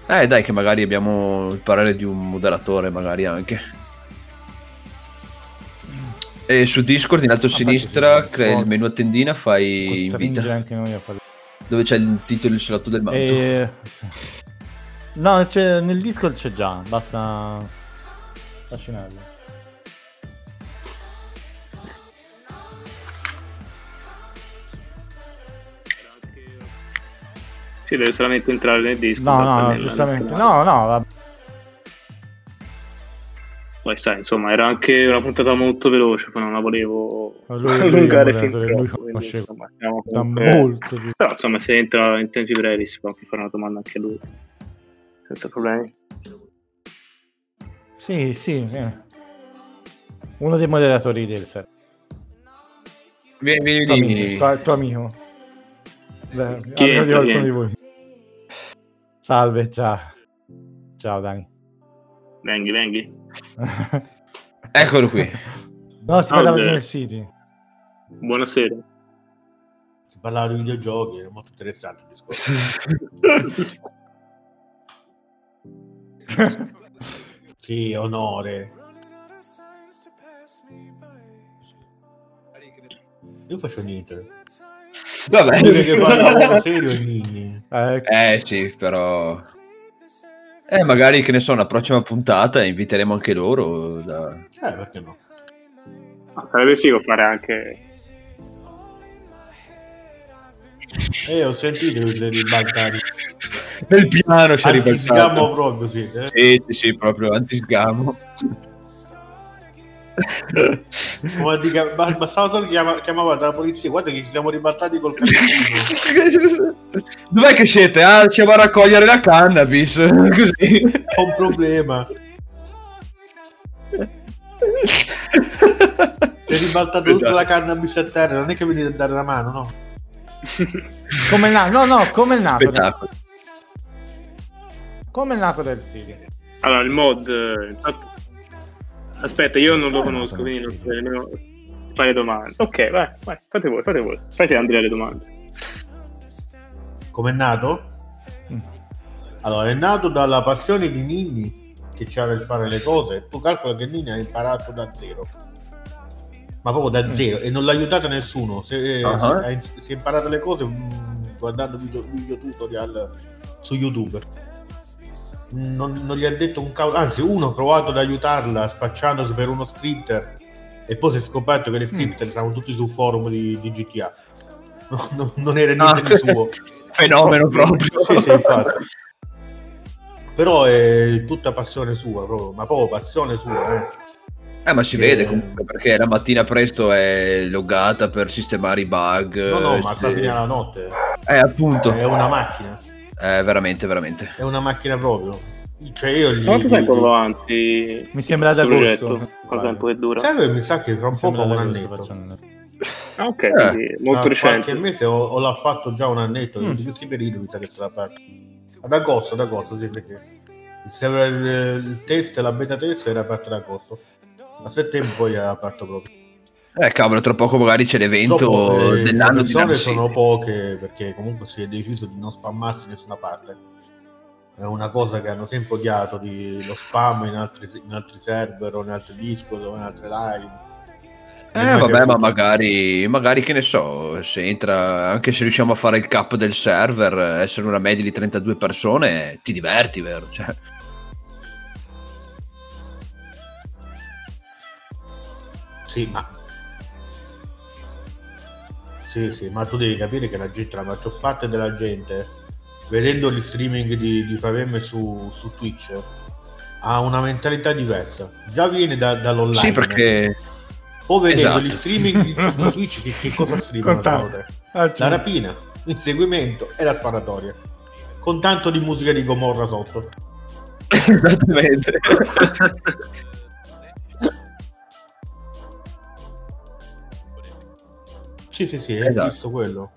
Eh dai che magari abbiamo il parere di un moderatore magari anche e su Discord in alto a sinistra crea il menu a tendina fai invita anche noi a fare. dove c'è il titolo e il salotto del manto E... No, c'è- nel Discord c'è già, basta trascinarlo. Sì, deve solamente entrare nel disco. No, no, no, giustamente. No, no, vabbè. Poi sai, insomma, era anche una puntata molto veloce, poi non la volevo Lui- lui allungare un fin lui troppo. quindi, conosce- insomma, comunque- molto di... Però, insomma, se entra in tempi brevi si può anche fare una domanda anche a lui. Senza problemi. Sì, sì, eh. Uno dei moderatori del set. Vieni, vieni, Tuo. Tuo, tuo amico. Beh, Chi entra, qualcuno chi di voi. Salve, ciao. Ciao Dani. Venghi, venghi. Eccolo qui. no, si parlava di beh. Nel City. Buonasera. Si parlava di videogiochi, è molto interessante il discorso. Sì, onore. Io faccio niente. Vabbè. Quelli che parlavano serio Nini. Eh, Eh sì, però... Eh, magari, che ne so, una prossima puntata inviteremo anche loro. da- Eh, perché no? Ma sarebbe figo fare anche... Eh, ho sentito che siete ribaltati. Nel piano ci ribaltato. proprio siete. eh? Sì, sì, sì, proprio antisgamo. Come dica, ba- bastava solo chiama, chiamava la polizia. Guarda che ci siamo ribaltati col cannabis. Dov'è che siete? Ah, ci va a raccogliere la cannabis. Così. Ho un problema. È ribaltato tutta la cannabis a terra. Non è che mi dite dare la mano, no? come è nato? No, no, come è nato? Spettacolo. Come è nato Del City? Allora, il mod... eh, infatti- Aspetta, io non lo Ah, conosco, no, quindi non so nemmeno fare domande. Ok, vai, vai, fate voi, fate voi. Fate Andrea le domande. Com'è nato? Mm. Allora, è nato dalla passione di Nini che c'ha nel fare le cose. Tu calcola che Nini ha imparato da zero. Ma proprio da Mm. zero e non l'ha aiutato nessuno. Se, Ah. si, ha, si è imparato le cose mm, guardando video, video tutorial su YouTube. Non, non gli ha detto un cavolo. Anzi, uno ha provato ad aiutarla spacciandosi per uno scripter e poi si è scoperto che le scripter stavano tutti sul forum di, di GTA. Non, non era niente Ah. di suo. Fenomeno proprio. Sì, sì, infatti. Però è tutta passione sua, proprio, ma proprio passione sua. Eh. Eh, ma si Che- vede comunque perché la mattina presto è loggata per sistemare i bug. No, no, ma sì. sta fino alla notte. Eh, appunto. È una macchina, Eh, veramente, veramente. è una macchina proprio. Cioè io gli... Quanto gli- tempo va avanti Mi sembra agosto. progetto? Quanto tempo che dura? Serve, mi sa che fra un Mi po' fa un annetto. Ah, ok, Eh. molto Tra recente. qualche mese o, o l'ha fatto già un annetto, Mm. in questi periodi mi sa che sarà aperto. Ad agosto, ad agosto, sì, perché il, il, test, la beta test era aperto ad agosto. A settembre poi è aperto proprio. Eh, cavolo, tra poco magari c'è l'evento Dopo, eh, dell'anno le di Nano sono poche perché comunque si è deciso di non spammarsi in nessuna parte. È una cosa che hanno sempre odiato di lo spam in altri, in altri server o in altri disco o in altre live. Eh, vabbè, ma magari, magari che ne so, se entra, anche se riusciamo a fare il cap del server, essere una media di 32 persone, ti diverti, vero? Cioè, Sì, ma... Sì, sì, ma tu devi capire che la gente, la maggior parte della gente, vedendo gli streaming di, di 5M su, su Twitch, ha una mentalità diversa. Già viene da- dall'online. sì, perché... Poi vedendo Esatto. gli streaming di, Twitch, che, che cosa streamano? Ah. La rapina, l'inseguimento e la sparatoria. Con tanto di musica di Gomorra sotto. Esattamente. Sì, sì, sì, è Esatto. quello.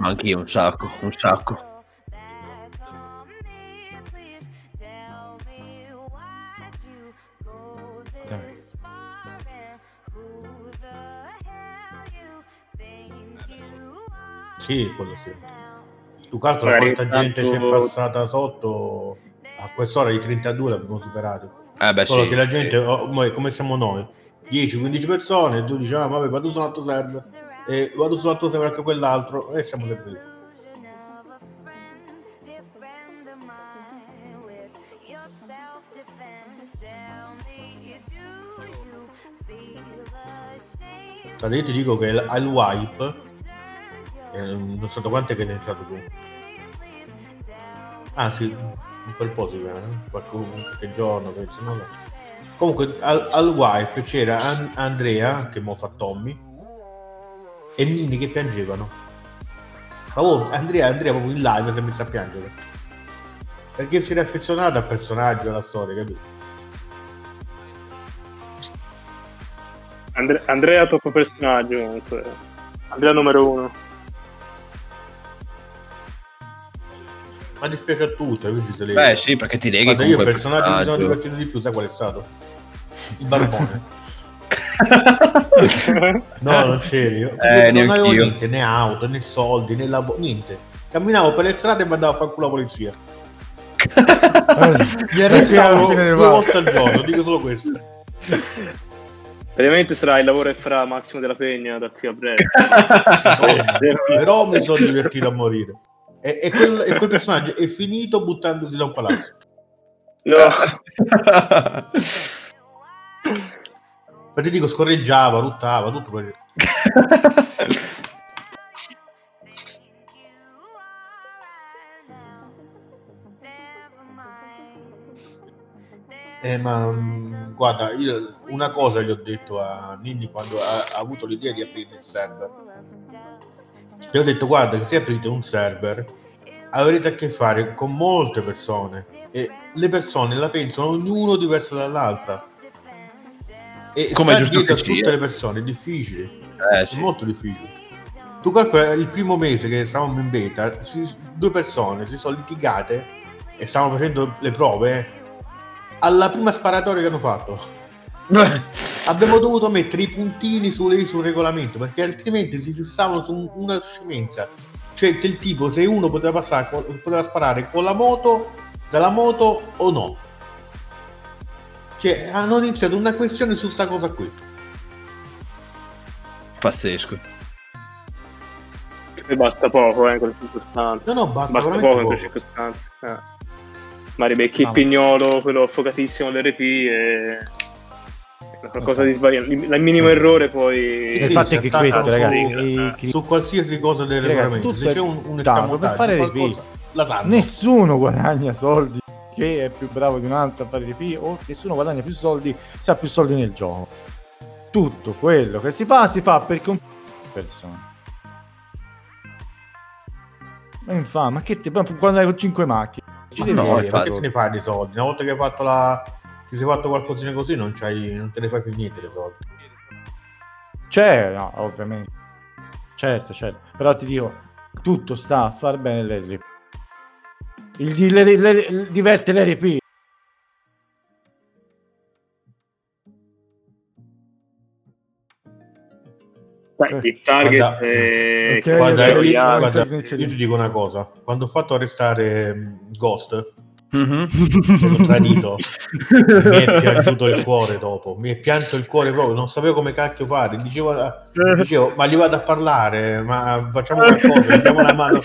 Anch'io un sacco, un sacco. Sì, quello sì. Tu calcola Magari quanta gente tanto- c'è passata sotto. A quest'ora i 32 l'abbiamo superato. Eh beh Solo sì. che la gente, oh, mo è come siamo noi, 10-15 persone, e tu dici, ah, vabbè, vado su un altro server, e vado su un altro server anche quell'altro, e siamo sempre lì. Allora, io ti dico che al wipe Eh, non so quanto è che è entrato tu. Ah sì, un bel po' si vede, eh? qualche, qualche giorno, penso, non lo. Comunque al, al wipe c'era An- Andrea, che mo fa Tommy, e Nini che piangevano. Ma oh, Andrea, Andrea proprio in live si è messo a piangere. Perché si era affezionato al personaggio, alla storia, capito? Andre- Andrea top personaggio comunque. Andrea numero uno. Ma dispiace a tutti, quindi se le... Beh, sì, perché ti leghi Guarda, io il personaggio che mi sono personaggio. divertito di più, sai qual è stato? Il barbone. No, non c'eri. Eh, non avevo niente, né auto, né soldi, né lavoro, niente. Camminavo per le strade e mandavo a fare culo la polizia. Gli del due volte al giorno, dico solo questo. Praticamente sarà il lavoro che farà Massimo della Pegna da qui a breve. Però mi sono divertito a morire. E, e quel, e quel personaggio è finito buttandosi da un palazzo. No. Ma ti dico, scorreggiava, ruttava, tutto per... Eh, ma mm, guarda, io una cosa gli ho detto a Ninni quando ha, ha avuto l'idea di aprire il server. Gli ho detto, guarda, che se aprite un server avrete a che fare con molte persone e le persone la pensano ognuno diverso dall'altra. E Come giusto che a tutte sia. le persone è difficile. Eh, È sì. molto difficile. Tu calcola il primo mese che stavamo in beta, si- due persone si sono litigate e stavano facendo le prove alla prima sparatoria che hanno fatto. Abbiamo dovuto mettere i puntini sulle- sul regolamento perché altrimenti si fissavano su un- una scemenza. Cioè che il tipo se uno poteva passare, poteva sparare con la moto, dalla moto o no. Cioè hanno iniziato una questione su sta cosa qui. Pazzesco. E basta poco eh, in quelle circostanze. No, no, basta, Basta veramente poco in quelle poco. circostanze. Eh. Magari becchi il No. pignolo, quello affogatissimo all'RP e qualcosa di sbagliato. Il minimo errore poi... Sì, il sì, che questo, ragazzi, chi- su qualsiasi cosa del regolamento se c'è un, un per fare qualcosa, la sanno nessuno guadagna soldi che è più bravo di un altro a fare RP o nessuno guadagna più soldi se ha più soldi nel gioco. Tutto quello che si fa si fa per con persone. Ma infatti, ma che ti ma quando hai con 5 macchine? Ci Ma devi no, avere, ma che te ne fai di soldi una volta che hai fatto la ti sei fatto qualcosina così non, c'hai, non te ne fai più niente dei soldi C'è, no, ovviamente. Certo, certo. Però ti dico, tutto sta a far bene l'RP. Il, di- l'R- l'R- il diverte l'RP. Beh, il target Guarda, è... ok, che guarda, è io, guarda, io ti dico una cosa. Quando ho fatto arrestare mm, Ghost Mhm. che l'ho tradito. Mi è piaciuto il cuore dopo. Mi è pianto il cuore proprio. Non sapevo come cacchio fare. Dicevo, dicevo ma gli vado a parlare ma facciamo qualcosa diamo una mano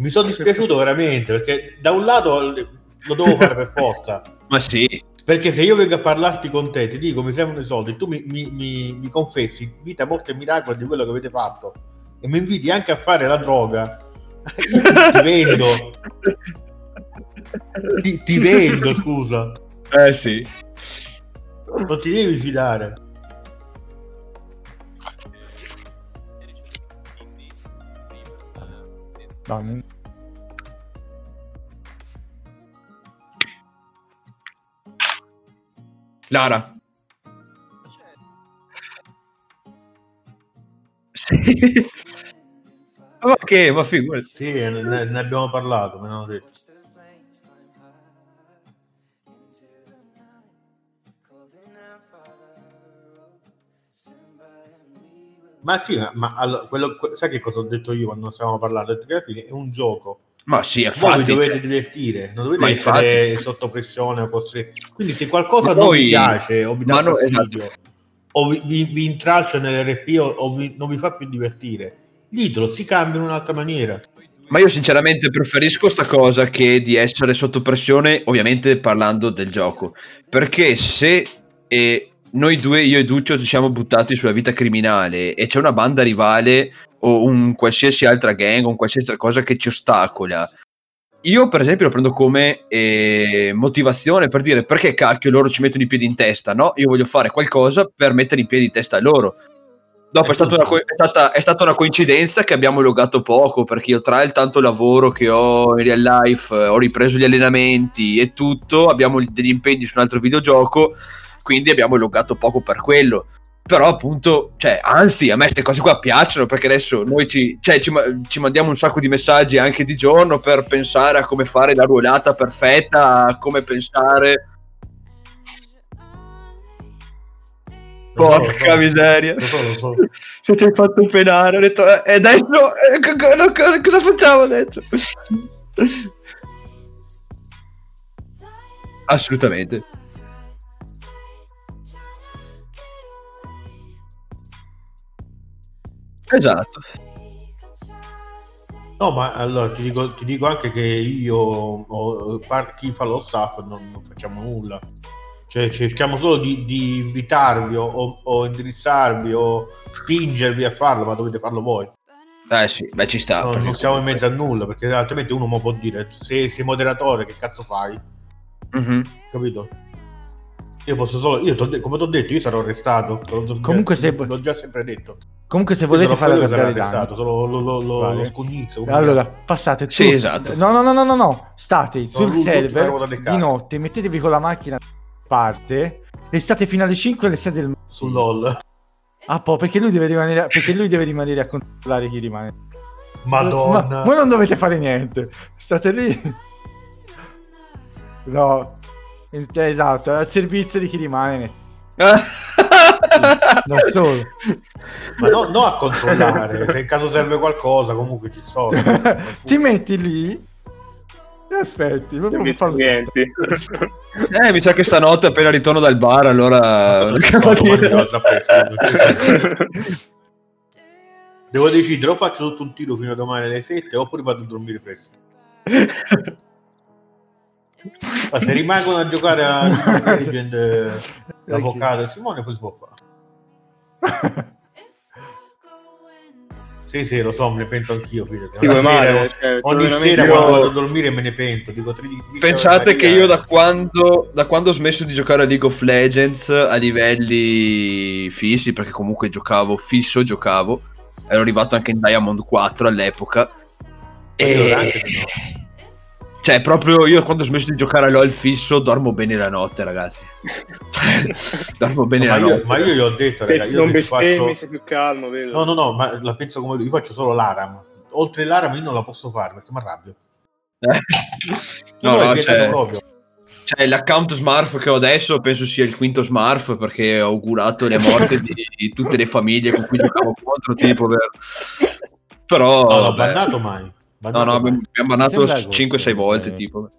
mi sono dispiaciuto veramente perché da un lato lo devo fare per forza Ma sì, Perché se io vengo a parlarti con te, ti dico mi servono i soldi, tu mi, mi- mi- mi confessi vita, morte e miracolo di quello che avete fatto e mi inviti anche a fare la droga, io ti vendo, ti, ti vendo, scusa, eh sì. non ti devi fidare. Non- Lara. Sì. Che, ma figurati. Sì, ne, ne abbiamo parlato, me l'hanno detto. Ma sì, ma, ma allora, quello, que- sai che cosa ho detto io quando stavamo parlando? Che alla fine è un gioco. Ma sì, Voi infatti. dovete cioè, divertire, non dovete Ma essere sotto pressione o costretti. Quindi se qualcosa Ma non vi piace o vi dà no, fastidio esatto. o vi, vi, vi intralcia nell'RP o, o vi- non vi fa più divertire, ditelo, si cambia in un'altra maniera. Ma io sinceramente preferisco sta cosa che di essere sotto pressione, ovviamente parlando del gioco. Perché se eh, noi due, io e Duccio, ci siamo buttati sulla vita criminale e c'è una banda rivale o un qualsiasi altra gang o un qualsiasi altra cosa che ci ostacola. Io, per esempio, lo prendo come eh, motivazione per dire perché cacchio loro ci mettono i piedi in testa. No, io voglio fare qualcosa per mettere i piedi in testa a loro. Dopo è stata, una, co- è, stata, è stata una coincidenza che abbiamo logato poco perché io tra il tanto lavoro che ho in real life, eh, ho ripreso gli allenamenti e tutto, abbiamo degli impegni su un altro videogioco, quindi abbiamo logato poco per quello. Però appunto, cioè, anzi, a me queste cose qua piacciono perché adesso noi ci, cioè, ci, ci mandiamo un sacco di messaggi anche di giorno per pensare a come fare la ruolata perfetta, a come pensare... Porca miseria. Lo so, lo so. Se ti hai fatto penare, ho detto, eh, e adesso eh, co- co- cosa facciamo adesso? Assolutamente. Esatto. No, ma allora ti dico, ti dico anche che io o chi fa lo staff non, non facciamo nulla. Cioè, cerchiamo solo di, di invitarvi o, o- o indirizzarvi o spingervi a farlo, ma dovete farlo voi. Eh sì, beh ci sta. No, non siamo in mezzo a nulla, perché altrimenti uno può dire se sei moderatore che cazzo fai? Mhm. Capito? Io posso solo, io come ti ho detto, io sarò arrestato. Comunque se- l'ho già sempre detto. Comunque se volete fare arrabbiare arrestato, Dani, solo lo, lo, lo, Vale. lo scugnizzo. allora passate Sì, tutti- esatto. No, no, no, no, no, no. State sul server di notte, mettetevi con la macchina da parte e state fino alle 5 alle 6 del mattino. sul LOL. Ah, po', perché lui deve rimanere perché lui deve rimanere a controllare chi rimane. Madonna. Ma voi non dovete fare niente. State lì. No. Esatto, è al servizio di chi rimane ne- da solo. Ma no, no a controllare, se in caso serve qualcosa comunque ci sono. Ti metti lì e aspetti. Non mi farlo niente. Eh, mi sa che stanotte appena ritorno dal bar, allora... Non. Devo decidere, o faccio tutto un tiro fino a domani alle 7 oppure vado a dormire presto. Ma se rimangono a giocare a League of Legends eh, l'avvocato e Simone poi si può fare. Sì, sì, lo so, me ne pento anch'io. Ti Ogni vuoi sera, male? Cioè, ogni veramente sera io- quando vado a dormire me ne pento. Dico, tri- dice Pensate che io da quando, da quando ho smesso di giocare a League of Legends a livelli fissi, perché comunque giocavo fisso, giocavo, ero arrivato anche in Diamond 4 all'epoca. Allora, E... no. Cioè, proprio io quando ho smesso di giocare a LOL fisso dormo bene la notte, ragazzi. Cioè, dormo bene ma, la io, notte. ma io gli ho detto, Se raga, io non bestemmi, faccio... sei più calmo, vedo. No, no, no, ma la penso come lui, io faccio solo l'Aram. Oltre l'Aram io non la posso fare perché mi arrabbio. Eh. Io No, no, vietato cioè, proprio. cioè, l'account Smurf che ho adesso penso sia il quinto Smurf perché ho augurato le morte di, di tutte le famiglie con cui giocavo contro, tipo per... Però... No, l'ho bannato mai. No, Bannato no, abbiamo abbiamo bannato Sembra agosto, 5-6 volte, eh. tipo.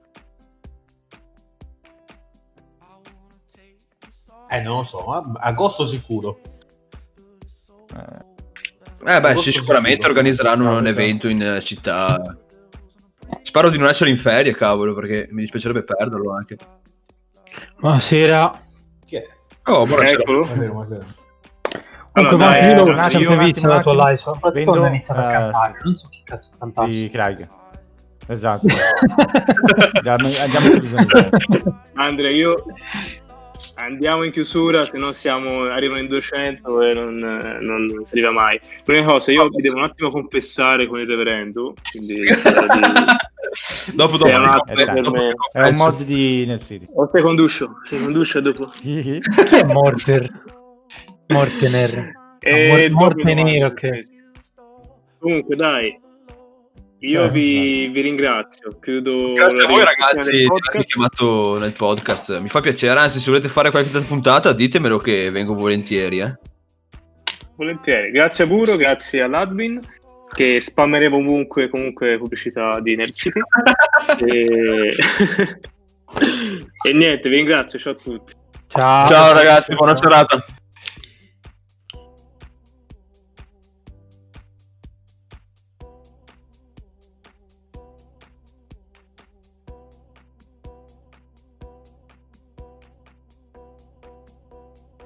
Eh, non lo so, ma agosto sicuro. Eh, Eh beh, Agosto sì, sicuramente sicuro. organizzeranno un evento in eh, città. Spero di non essere in ferie, cavolo, perché mi dispiacerebbe perderlo anche. Buonasera. Chi è? Oh, buonasera. Eccolo. Buonasera, buonasera. Allora, Comunque, dai, io sempre un attimo, visto la tua live, soprattutto quando ha iniziato a eh, cantare. Non so chi cazzo cantasse. di Craig. Esatto. andiamo, andiamo in chiusura. Andrea, io andiamo in chiusura, se no siamo, arrivano in 200 e non, eh, non, non si arriva mai. L'unica cosa, io vi devo un attimo confessare con il reverendo, quindi di- dopo, dopo, un dopo, me. È un mod di Nel City. O seconduscio, seconduscio dopo. Chi è Morter? Mortener. E Mor- dopo morte domani, nero che- Comunque, dai, io Cioè, vi, vi ringrazio. Chiudo Grazie a voi ragazzi di avermi chiamato nel podcast. Mi fa piacere, anzi se volete fare qualche puntata ditemelo che vengo volentieri. Eh. Volentieri, grazie a Buro, grazie all'admin che spammeremo ovunque comunque pubblicità di Nerd City. e... e niente, vi ringrazio, ciao a tutti. Ciao. Ciao ragazzi, buona serata.